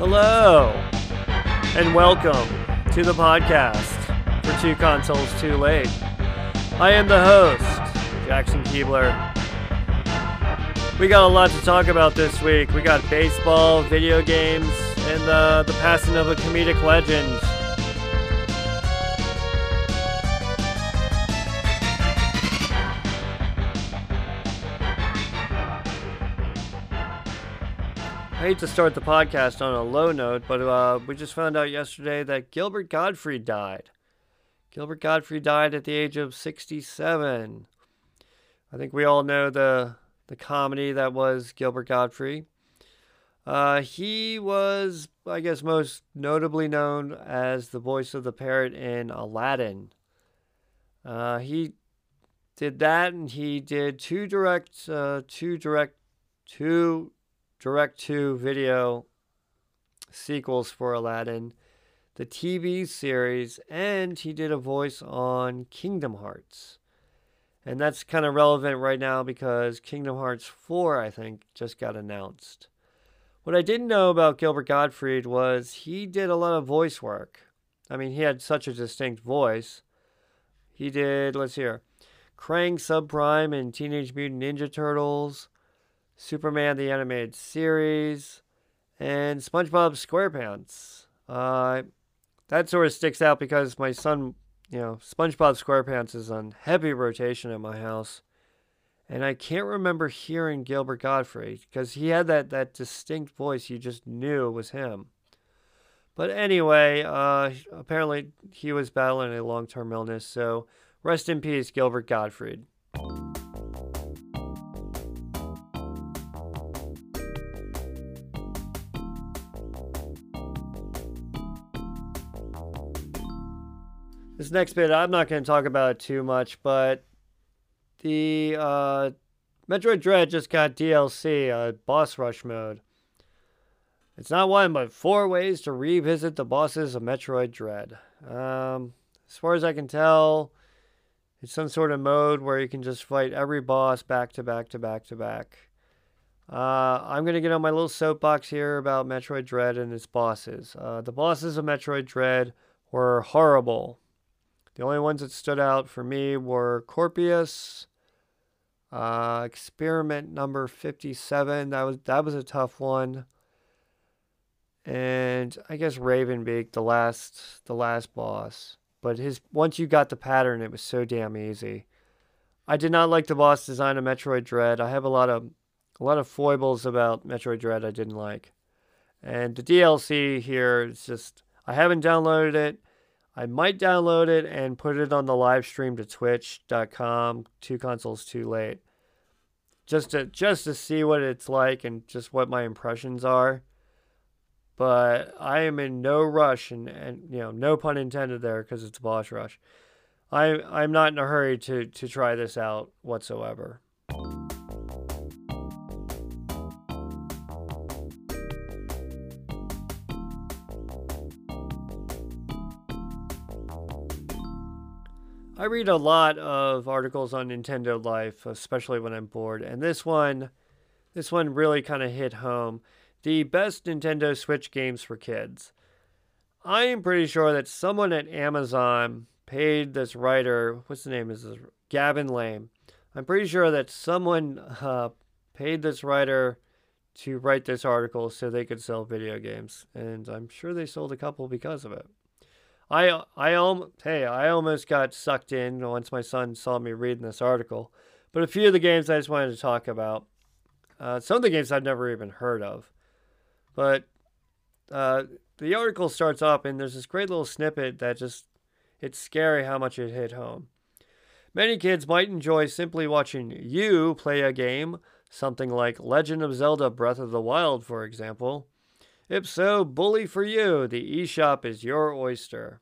Hello, and welcome to the podcast for Two Consoles Too Late. I am the host, Jackson Keebler. We got a lot to talk about this week. We got baseball, video games, and uh, the passing of a comedic legend. I hate to start the podcast on a low note, but uh, we just found out yesterday that Gilbert Gottfried died. Gilbert Gottfried died at the age of 67. I think we all know the the comedy that was Gilbert Gottfried. Uh, he was, I guess, most notably known as the voice of the parrot in Aladdin. Uh, he did that, and he did two direct, uh, two direct, two direct to video sequels for Aladdin, the TV series, and he did a voice on Kingdom Hearts. And that's kind of relevant right now because Kingdom Hearts 4, I think, just got announced. What I didn't know about Gilbert Gottfried was he did a lot of voice work. I mean, he had such a distinct voice. He did, let's hear, Kraang Subprime and Teenage Mutant Ninja Turtles, Superman the Animated Series, and SpongeBob SquarePants. Uh, that sort of sticks out because my son, you know, SpongeBob SquarePants is on heavy rotation at my house. And I can't remember hearing Gilbert Gottfried because he had that, that distinct voice you just knew was him. But anyway, uh, apparently he was battling a long term illness, so rest in peace, Gilbert Gottfried. This next bit, I'm not going to talk about it too much, but the uh, Metroid Dread just got DLC, uh, boss rush mode. It's not one, but four ways to revisit the bosses of Metroid Dread. Um, as far as I can tell, it's some sort of mode where you can just fight every boss back to back to back to back. Uh, I'm going to get on my little soapbox here about Metroid Dread and its bosses. Uh, the bosses of Metroid Dread were horrible. The only ones that stood out for me were Corpius, uh, experiment number 57. That was that was a tough one. And I guess Ravenbeak, the last the last boss. But his once you got the pattern, it was so damn easy. I did not like the boss design of Metroid Dread. I have a lot of a lot of foibles about Metroid Dread I didn't like. And the DLC here is just I haven't downloaded it. I might download it and put it on the live stream to twitch.com, two consoles too late. Just to just to see what it's like and just what my impressions are. But I am in no rush and, and you know, no pun intended there because it's a boss rush. I I'm not in a hurry to to try this out whatsoever. I read a lot of articles on Nintendo Life, especially when I'm bored, and this one this one really kind of hit home. The best Nintendo Switch games for kids. I am pretty sure that someone at Amazon paid this writer, what's the name is this? Gavin Lane. I'm pretty sure that someone uh, paid this writer to write this article so they could sell video games, and I'm sure they sold a couple because of it. I I um hey I almost got sucked in once my son saw me reading this article, but a few of the games I just wanted to talk about. Uh, some of the games I've never even heard of, but uh, the article starts off and there's this great little snippet that just it's scary how much it hit home. Many kids might enjoy simply watching you play a game, something like Legend of Zelda Breath of the Wild, for example. If so, bully for you, the eShop is your oyster.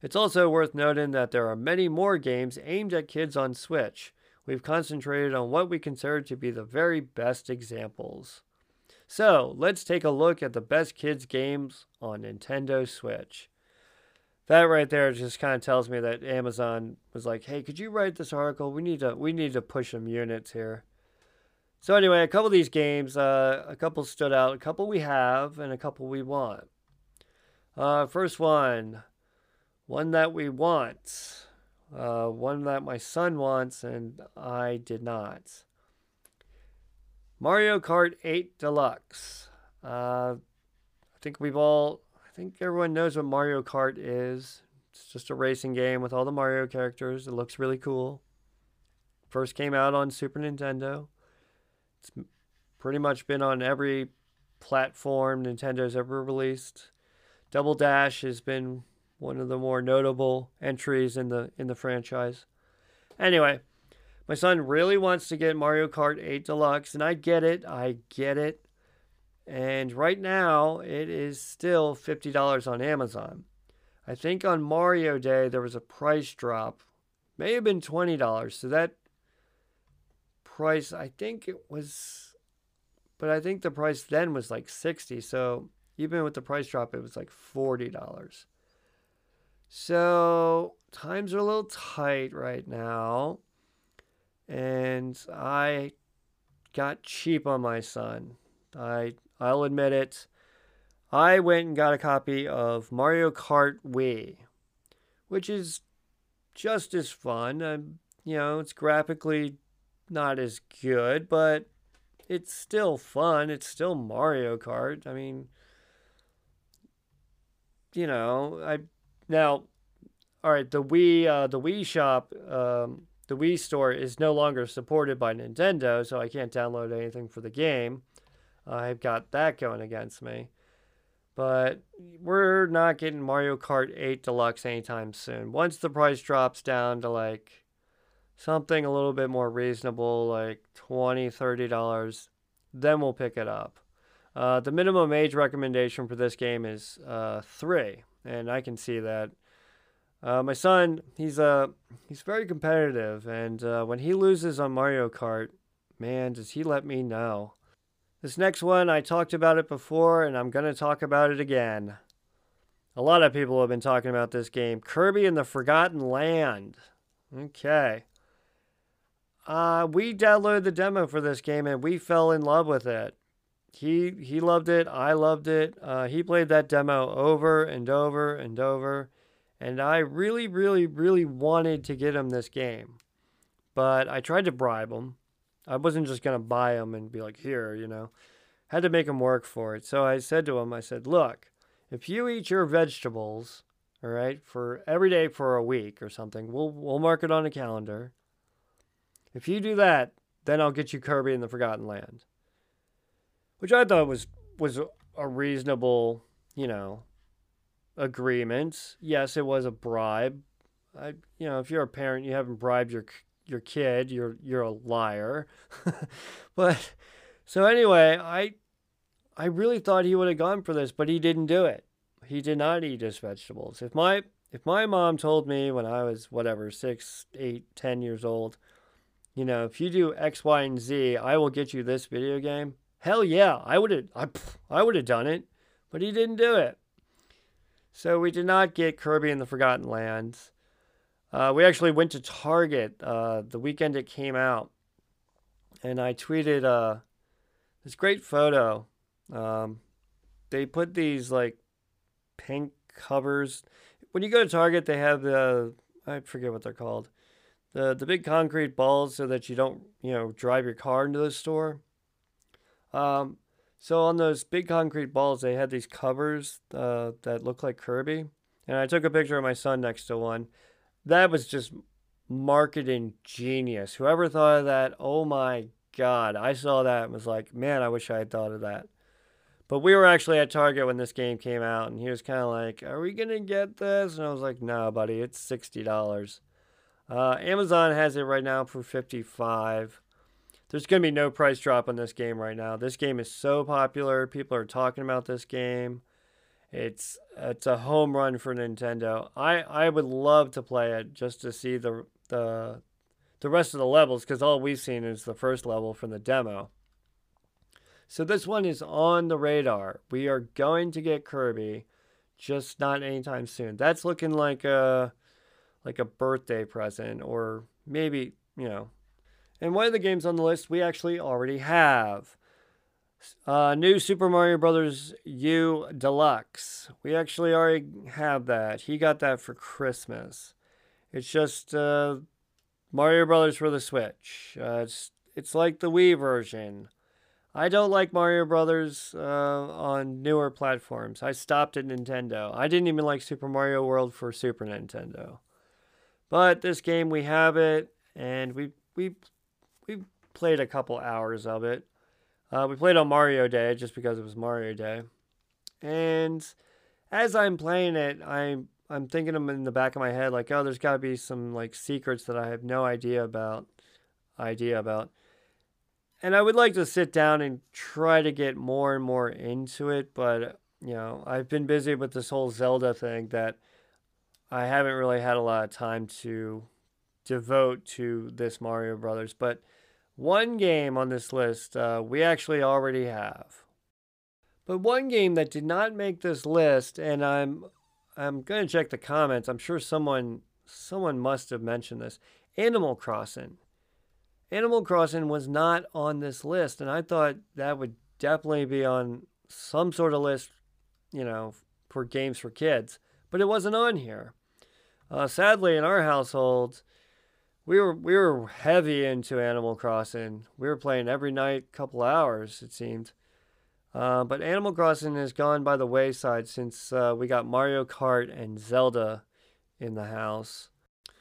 It's also worth noting that there are many more games aimed at kids on Switch. We've concentrated on what we consider to be the very best examples. So, let's take a look at the best kids games on Nintendo Switch. That right there just kind of tells me that Amazon was like, "Hey, could you write this article? We need to we need to push some units here." So anyway, a couple of these games, uh, a couple stood out, a couple we have, and a couple we want. Uh, first one, one that we want, uh, one that my son wants, and I did not. Mario Kart 8 Deluxe. Uh, I think we've all, I think everyone knows what Mario Kart is. It's just a racing game with all the Mario characters. It looks really cool. First came out on Super Nintendo. It's pretty much been on every platform Nintendo's ever released. Double Dash has been one of the more notable entries in the in the franchise. Anyway, my son really wants to get Mario Kart 8 Deluxe, and I get it. I get it. And right now, it is still $50 on Amazon. I think on Mario Day there was a price drop. May have been $20. So that price, I think it was, but I think the price then was like 60. So even with the price drop, it was like $40. So times are a little tight right now. And I got cheap on my son. I I'll admit it. I went and got a copy of Mario Kart Wii, which is just as fun. Um, you know, it's graphically not as good, but it's still fun. It's still Mario Kart. I mean, you know, I now, all right, the Wii, uh, the Wii shop, um, the Wii store is no longer supported by Nintendo, so I can't download anything for the game. I've got that going against me. But we're not getting Mario Kart 8 Deluxe anytime soon. Once the price drops down to like something a little bit more reasonable, like $20, $30, then we'll pick it up. Uh, the minimum age recommendation for this game is uh, three, and I can see that. Uh, my son, he's uh, he's very competitive, and uh, when he loses on Mario Kart, man, does he let me know. This next one, I talked about it before, and I'm to talk about it again. A lot of people have been talking about this game Kirby and the Forgotten Land. Okay. Uh, we downloaded the demo for this game and we fell in love with it. He he loved it. I loved it. Uh, he played that demo over and over and over, and I really, really, really wanted to get him this game, but I tried to bribe him. I wasn't just gonna buy him and be like, here, you know. Had to make him work for it. So I said to him, I said, look, if you eat your vegetables, all right, for every day for a week or something, we'll we'll mark it on a calendar. If you do that, then I'll get you Kirby in the Forgotten Land. Which I thought was was a reasonable, you know, agreement. Yes, it was a bribe. I, you know, if you're a parent, you haven't bribed your your kid, you're you're a liar. but so anyway, I I really thought he would have gone for this, but he didn't do it. He did not eat his vegetables. If my if my mom told me when I was whatever six, eight, ten years old you know, if you do X, Y, and Z, I will get you this video game. Hell yeah, I would have, I, I would have done it, but he didn't do it. So we did not get Kirby in the Forgotten Lands. Uh, we actually went to Target uh, the weekend it came out, and I tweeted uh, this great photo. Um, they put these like pink covers. When you go to Target, they have the I forget what they're called the the big concrete balls so that you don't you know drive your car into the store. Um, so on those big concrete balls, they had these covers uh, that look like Kirby, and I took a picture of my son next to one. That was just marketing genius. Whoever thought of that, oh my god! I saw that and was like, man, I wish I had thought of that. But we were actually at Target when this game came out, and he was kind of like, "Are we gonna get this?" And I was like, "No, buddy, it's sixty dollars." Uh, Amazon has it right now for 55. There's going to be no price drop on this game right now. This game is so popular. People are talking about this game. It's it's a home run for Nintendo. I, I would love to play it just to see the the the rest of the levels because all we've seen is the first level from the demo. So this one is on the radar. We are going to get Kirby, just not anytime soon. That's looking like a like a birthday present or maybe, you know, And one of the games on the list we actually already have. Uh, new Super Mario Brothers U Deluxe. We actually already have that. He got that for Christmas. It's just uh, Mario Brothers for the Switch. Uh, it's it's like the Wii version. I don't like Mario Brothers uh, on newer platforms. I stopped at Nintendo. I didn't even like Super Mario World for Super Nintendo. But this game, we have it, and we we we played a couple hours of it. Uh, we played on Mario Day just because it was Mario Day, and as I'm playing it, I'm I'm thinking in the back of my head like, oh, there's got to be some like secrets that I have no idea about, idea about, and I would like to sit down and try to get more and more into it, but you know, I've been busy with this whole Zelda thing that I haven't really had a lot of time to devote to this Mario Brothers, but one game on this list uh, we actually already have. But one game that did not make this list, and I'm I'm gonna check the comments. I'm sure someone someone must have mentioned this. Animal Crossing. Animal Crossing was not on this list, and I thought that would definitely be on some sort of list, you know, for games for kids. But it wasn't on here. Uh, sadly, in our household, we were we were heavy into Animal Crossing. We were playing every night, a couple hours it seemed. Uh, but Animal Crossing has gone by the wayside since uh, we got Mario Kart and Zelda in the house.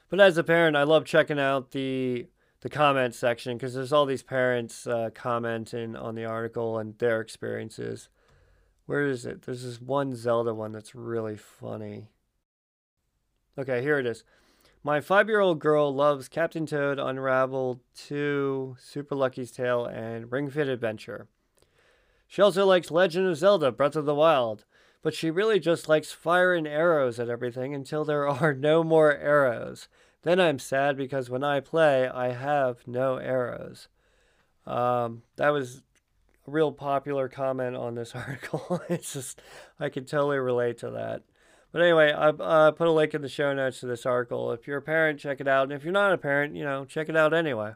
But as a parent, I love checking out the the comment section because there's all these parents uh, commenting on the article and their experiences. Where is it? There's this one Zelda one that's really funny. Okay, here it is. My five year old girl loves Captain Toad, Unravel 2, Super Lucky's Tale, and Ring Fit Adventure. She also likes Legend of Zelda Breath of the Wild, but she really just likes fire and arrows at everything until there are no more arrows. Then I'm sad because when I play, I have no arrows. Um, that was a real popular comment on this article. it's just, I can totally relate to that. But anyway, I uh, put a link in the show notes to this article. If you're a parent, check it out. And if you're not a parent, you know, check it out anyway.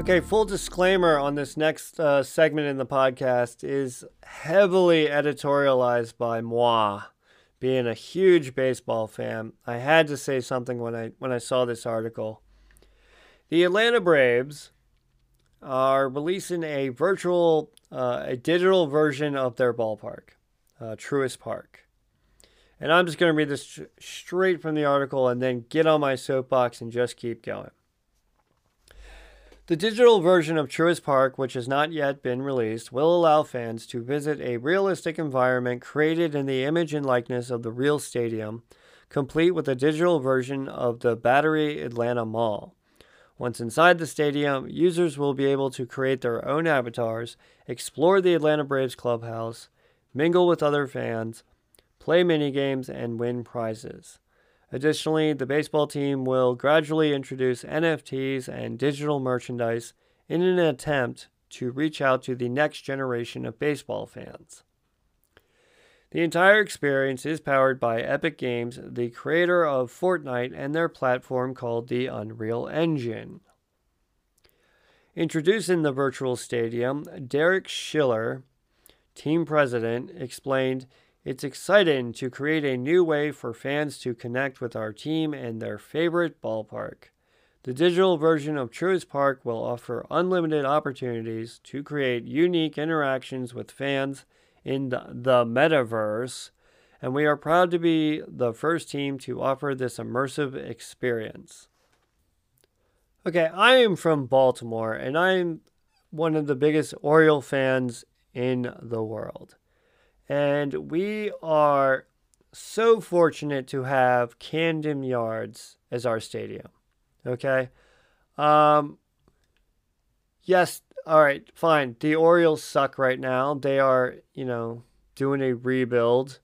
Okay, full disclaimer on this next uh, segment in the podcast is heavily editorialized by moi being a huge baseball fan, I had to say something when I when I saw this article. The Atlanta Braves are releasing a virtual, uh, a digital version of their ballpark, uh, Truist Park. And I'm just going to read this straight from the article and then get on my soapbox and just keep going. The digital version of Truist Park, which has not yet been released, will allow fans to visit a realistic environment created in the image and likeness of the real stadium, complete with a digital version of the Battery Atlanta Mall. Once inside the stadium, users will be able to create their own avatars, explore the Atlanta Braves clubhouse, mingle with other fans, play minigames, and win prizes. Additionally, the baseball team will gradually introduce NFTs and digital merchandise in an attempt to reach out to the next generation of baseball fans. The entire experience is powered by Epic Games, the creator of Fortnite, and their platform called the Unreal Engine. Introducing the virtual stadium, Derek Schiller, team president, explained it's exciting to create a new way for fans to connect with our team and their favorite ballpark. The digital version of Truist Park will offer unlimited opportunities to create unique interactions with fans in the, the metaverse, and we are proud to be the first team to offer this immersive experience. Okay, I am from Baltimore, and I'm one of the biggest Oriole fans in the world. And we are so fortunate to have Camden Yards as our stadium. Okay. Um, yes. All right. Fine. The Orioles suck right now. They are, you know, doing a rebuild,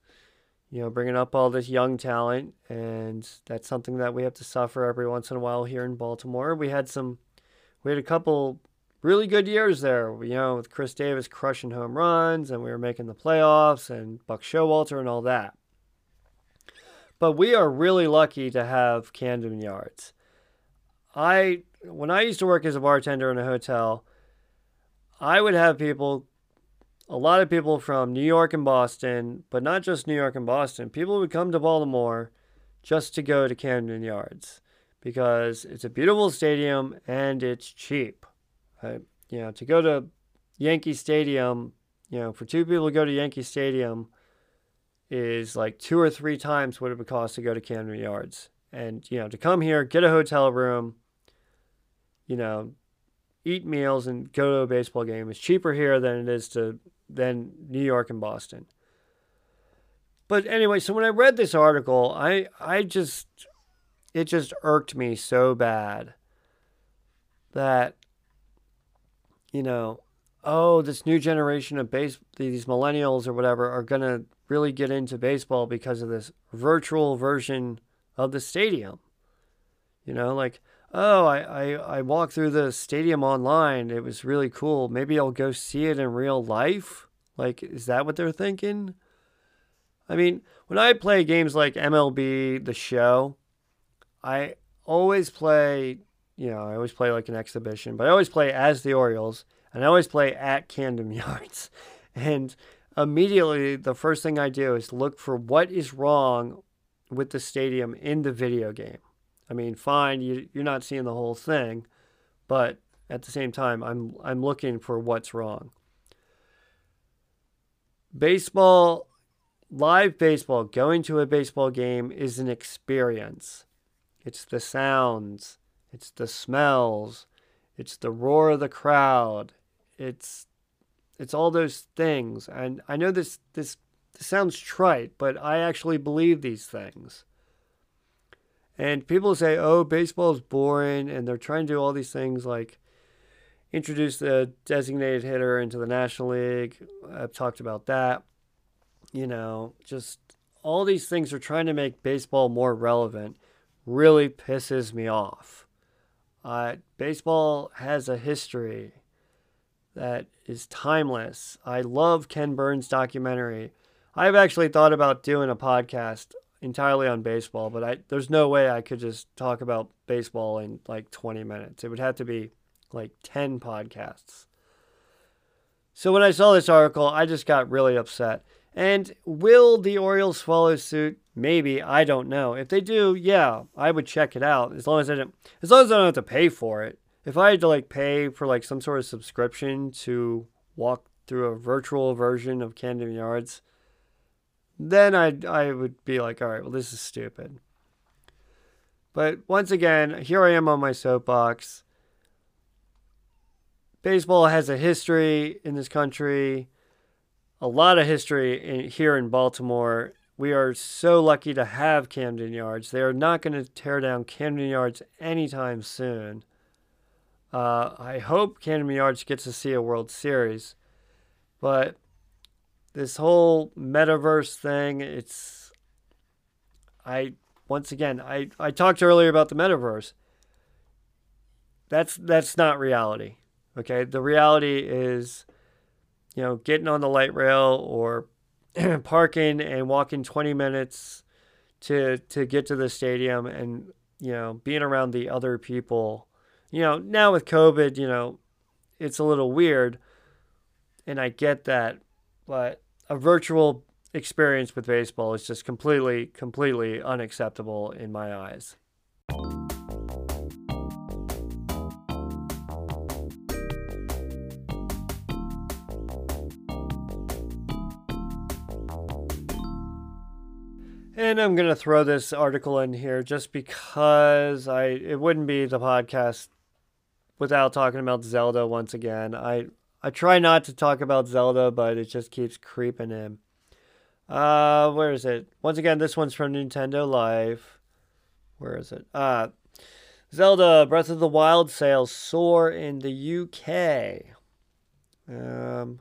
you know, bringing up all this young talent. And that's something that we have to suffer every once in a while here in Baltimore. We had some, we had a couple really good years there, you know, with Chris Davis crushing home runs and we were making the playoffs and Buck Showalter and all that. But we are really lucky to have Camden Yards. I when I used to work as a bartender in a hotel, I would have people a lot of people from New York and Boston, but not just New York and Boston. People would come to Baltimore just to go to Camden Yards because it's a beautiful stadium and it's cheap. You know, to go to Yankee Stadium, you know, for two people to go to Yankee Stadium is like two or three times what it would cost to go to Camden Yards. And, you know, to come here, get a hotel room, you know, eat meals and go to a baseball game is cheaper here than it is to than New York and Boston. But anyway, so when I read this article, I I just it just irked me so bad that you know, oh, this new generation of base these millennials or whatever are going to really get into baseball because of this virtual version of the stadium. You know, like, oh, I, I, I walked through the stadium online. It was really cool. Maybe I'll go see it in real life. Like, is that what they're thinking? I mean, when I play games like MLB The Show, I always play, you know, I always play like an exhibition, but I always play as the Orioles and I always play at Camden Yards. And immediately, the first thing I do is look for what is wrong with the stadium in the video game. I mean, fine, you, you're not seeing the whole thing, but at the same time, I'm I'm looking for what's wrong. Baseball live baseball, going to a baseball game is an experience. It's the sounds, it's the smells, it's the roar of the crowd. It's it's all those things. And I know this this, this sounds trite, but I actually believe these things. And people say, "Oh, baseball is boring," and they're trying to do all these things like introduce the designated hitter into the National League. I've talked about that you know, just all these things are trying to make baseball more relevant really pisses me off. Uh, baseball has a history that is timeless. I love Ken Burns' documentary. I've actually thought about doing a podcast entirely on baseball, but I there's no way I could just talk about baseball in like 20 minutes. It would have to be like 10 podcasts. So when I saw this article, I just got really upset. And will the Orioles follow suit? Maybe. I don't know. If they do, yeah, I would check it out. As long as I don't as long as I don't have to pay for it. If I had to like pay for like some sort of subscription to walk through a virtual version of Camden Yards, then I I would be like, all right, well this is stupid. But once again, here I am on my soapbox. Baseball has a history in this country a lot of history in, here in Baltimore. We are so lucky to have Camden Yards. They are not going to tear down Camden Yards anytime soon. Uh, I hope Camden Yards gets to see a World Series, but this whole metaverse thing, it's I once again I, I talked earlier about the metaverse. That's that's not reality. Okay, the reality is you know, getting on the light rail or parking and walking 20 minutes to to get to the stadium and you know being around the other people. You know now with covid you know it's a little weird and i get that but a virtual experience with baseball is just completely completely unacceptable in my eyes I'm going to throw this article in here just because I it wouldn't be the podcast without talking about Zelda once again. I I try not to talk about Zelda, but it just keeps creeping in. Uh, where is it? Once again, this one's from Nintendo Life. Where is it? Uh, Zelda Breath of the Wild sales soar in the UK. Um,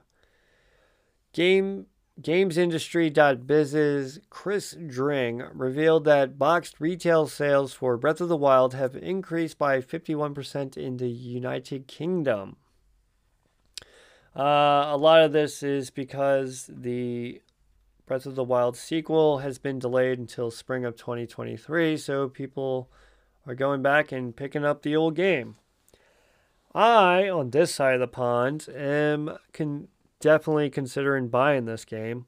game GamesIndustry.biz's Chris Dring revealed that boxed retail sales for Breath of the Wild have increased by 51% in the United Kingdom. Uh, a lot of this is because the Breath of the Wild sequel has been delayed until spring of 2023, so people are going back and picking up the old game. I, on this side of the pond, am con- definitely considering buying this game.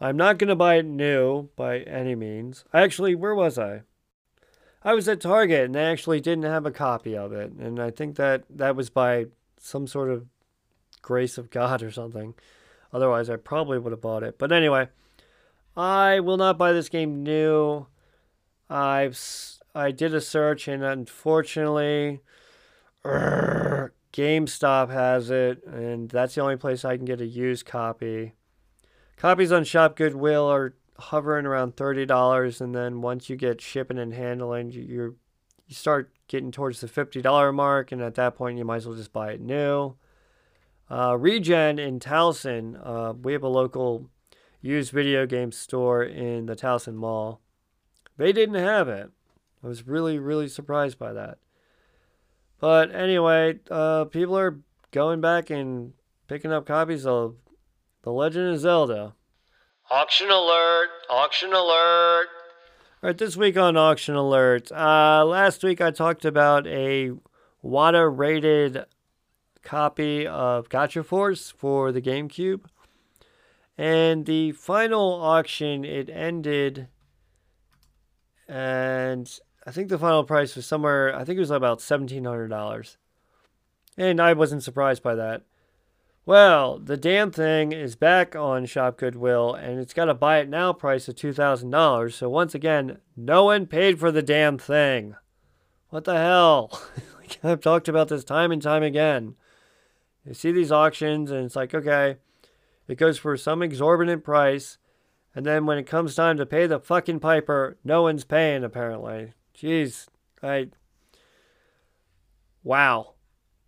I'm not going to buy it new by any means. Actually, where was I? I was at Target and they actually didn't have a copy of it. And I think that that was by some sort of grace of God or something. Otherwise, I probably would have bought it. But anyway, I will not buy this game new. I've I did a search and unfortunately, urgh, er, GameStop has it, and that's the only place I can get a used copy. Copies on Shop Goodwill are hovering around thirty dollars, and then once you get shipping and handling, you you start getting towards the fifty dollar mark, and at that point, you might as well just buy it new. Uh, Regen in Towson, uh, we have a local used video game store in the Towson Mall. They didn't have it. I was really, really surprised by that. But anyway, uh, people are going back and picking up copies of The Legend of Zelda. Auction alert! Auction alert! All right, this week on Auction Alert. Uh, last week I talked about a WATA rated copy of Gotcha Force for the GameCube. And the final auction, it ended, and I think the final price was somewhere, I think it was about $1,700. And I wasn't surprised by that. Well, the damn thing is back on Shop Goodwill, and it's got a buy it now price of $2,000. So once again, no one paid for the damn thing. What the hell? I've talked about this time and time again. You see these auctions, and it's like, okay, it goes for some exorbitant price, and then when it comes time to pay the fucking piper, no one's paying apparently. Jeez, I. Wow.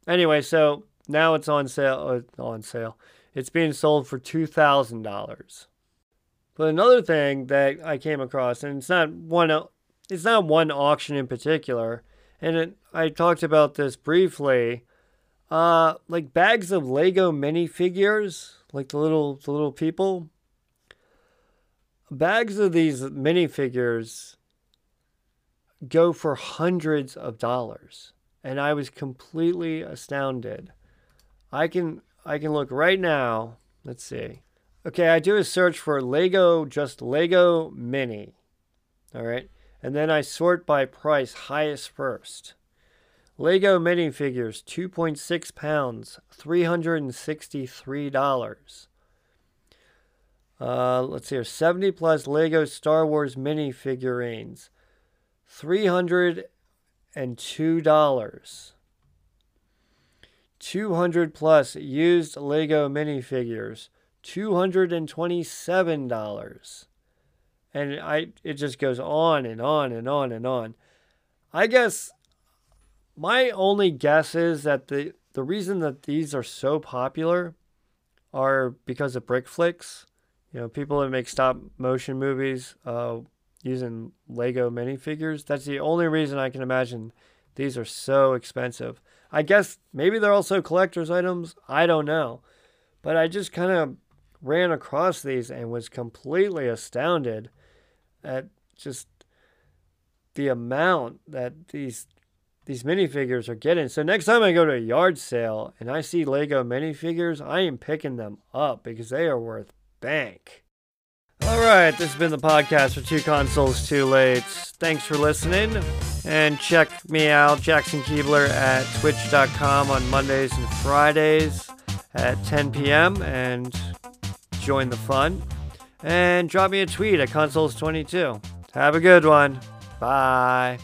Anyway, so now it's on sale. Uh, on sale. It's being sold for two thousand dollars. But another thing that I came across, and it's not one, it's not one auction in particular, and it, I talked about this briefly uh, like bags of Lego minifigures, like the little the little people. Bags of these minifigures go for hundreds of dollars, and I was completely astounded. I can I can look right now. Let's see. Okay, I do a search for Lego, just Lego Mini. All right. And then I sort by price, highest first. Lego minifigures, 2.6 pounds, $363. Uh, let's see here, 70 plus Lego Star Wars minifigurines, $302. 200 plus used Lego minifigures, $227. And I it just goes on and on and on and on. I guess my only guess is that the the reason that these are so popular are because of brick flicks. You know, people that make stop motion movies uh, using Lego minifigures. That's the only reason I can imagine these are so expensive. I guess maybe they're also collector's items. I don't know. But I just kind of ran across these and was completely astounded at just the amount that these these minifigures are getting. So next time I go to a yard sale and I see Lego minifigures, I am picking them up because they are worth bank. All right, this has been the podcast for Two Consoles Too Late. Thanks for listening. And check me out, Jackson Keebler, at twitch.com on Mondays and Fridays at 10 p.m. and join the fun. And drop me a tweet at Consoles22. Have a good one. Bye.